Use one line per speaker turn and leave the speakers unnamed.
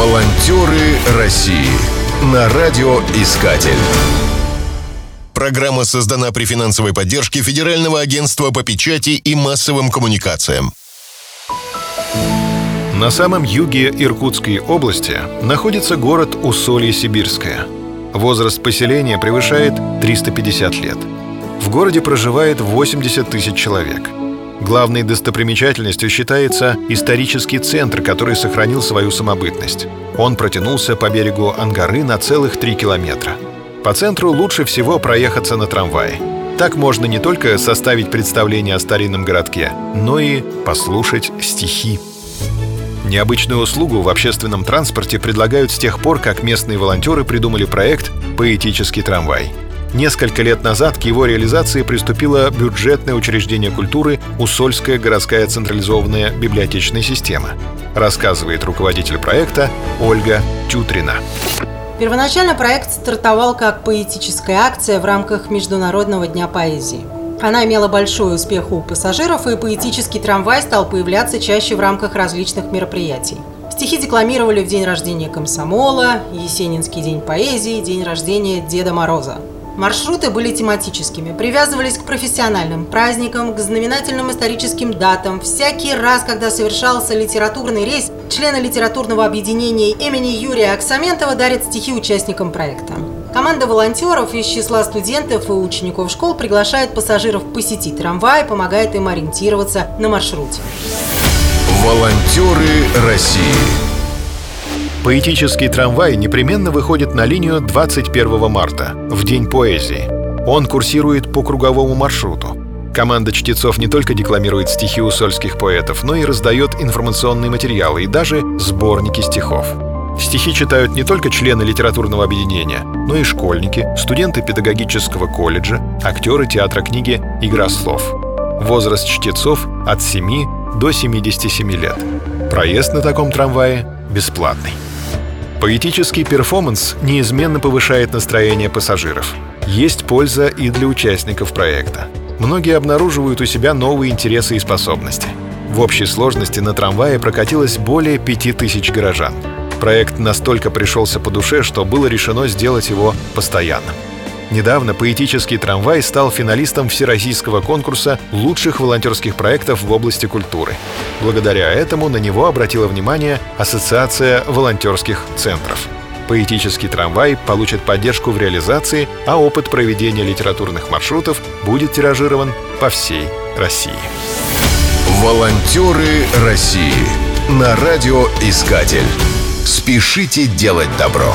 Волонтеры России на радиоискатель. Программа создана при финансовой поддержке Федерального агентства по печати и массовым коммуникациям.
На самом юге Иркутской области находится город Усолье-Сибирское. Возраст поселения превышает 350 лет. В городе проживает 80 тысяч человек. Главной достопримечательностью считается исторический центр, который сохранил свою самобытность. Он протянулся по берегу Ангары на целых 3 километра. По центру лучше всего проехаться на трамвае. Так можно не только составить представление о старинном городке, но и послушать стихи. Необычную услугу в общественном транспорте предлагают с тех пор, как местные волонтеры придумали проект «Поэтический трамвай». Несколько лет назад к его реализации приступило бюджетное учреждение культуры «Усольская городская централизованная библиотечная система», рассказывает руководитель проекта Ольга Тютрина.
Первоначально проект стартовал как поэтическая акция в рамках Международного дня поэзии. Она имела большой успех у пассажиров, и поэтический трамвай стал появляться чаще в рамках различных мероприятий. Стихи декламировали в день рождения комсомола, Есенинский день поэзии, день рождения Деда Мороза. Маршруты были тематическими, привязывались к профессиональным праздникам, к знаменательным историческим датам. Всякий раз, когда совершался литературный рейс, члены литературного объединения имени Юрия Аксаментова дарят стихи участникам проекта. Команда волонтеров из числа студентов и учеников школ приглашает пассажиров посетить трамвай, помогает им ориентироваться на маршруте.
Волонтеры России
Поэтический трамвай непременно выходит на линию 21 марта, в День поэзии. Он курсирует по круговому маршруту. Команда чтецов не только декламирует стихи усольских поэтов, но и раздает информационные материалы и даже сборники стихов. Стихи читают не только члены литературного объединения, но и школьники, студенты педагогического колледжа, актеры театра книги «Игра слов». Возраст чтецов от 7 до 77 лет. Проезд на таком трамвае бесплатный. Поэтический перформанс неизменно повышает настроение пассажиров. Есть польза и для участников проекта. Многие обнаруживают у себя новые интересы и способности. В общей сложности на трамвае прокатилось более пяти тысяч горожан. Проект настолько пришелся по душе, что было решено сделать его постоянным. Недавно поэтический трамвай стал финалистом всероссийского конкурса лучших волонтерских проектов в области культуры. Благодаря этому на него обратила внимание Ассоциация волонтерских центров. Поэтический трамвай получит поддержку в реализации, а опыт проведения литературных маршрутов будет тиражирован по всей России.
Волонтеры России на радиоискатель. Спешите делать добро.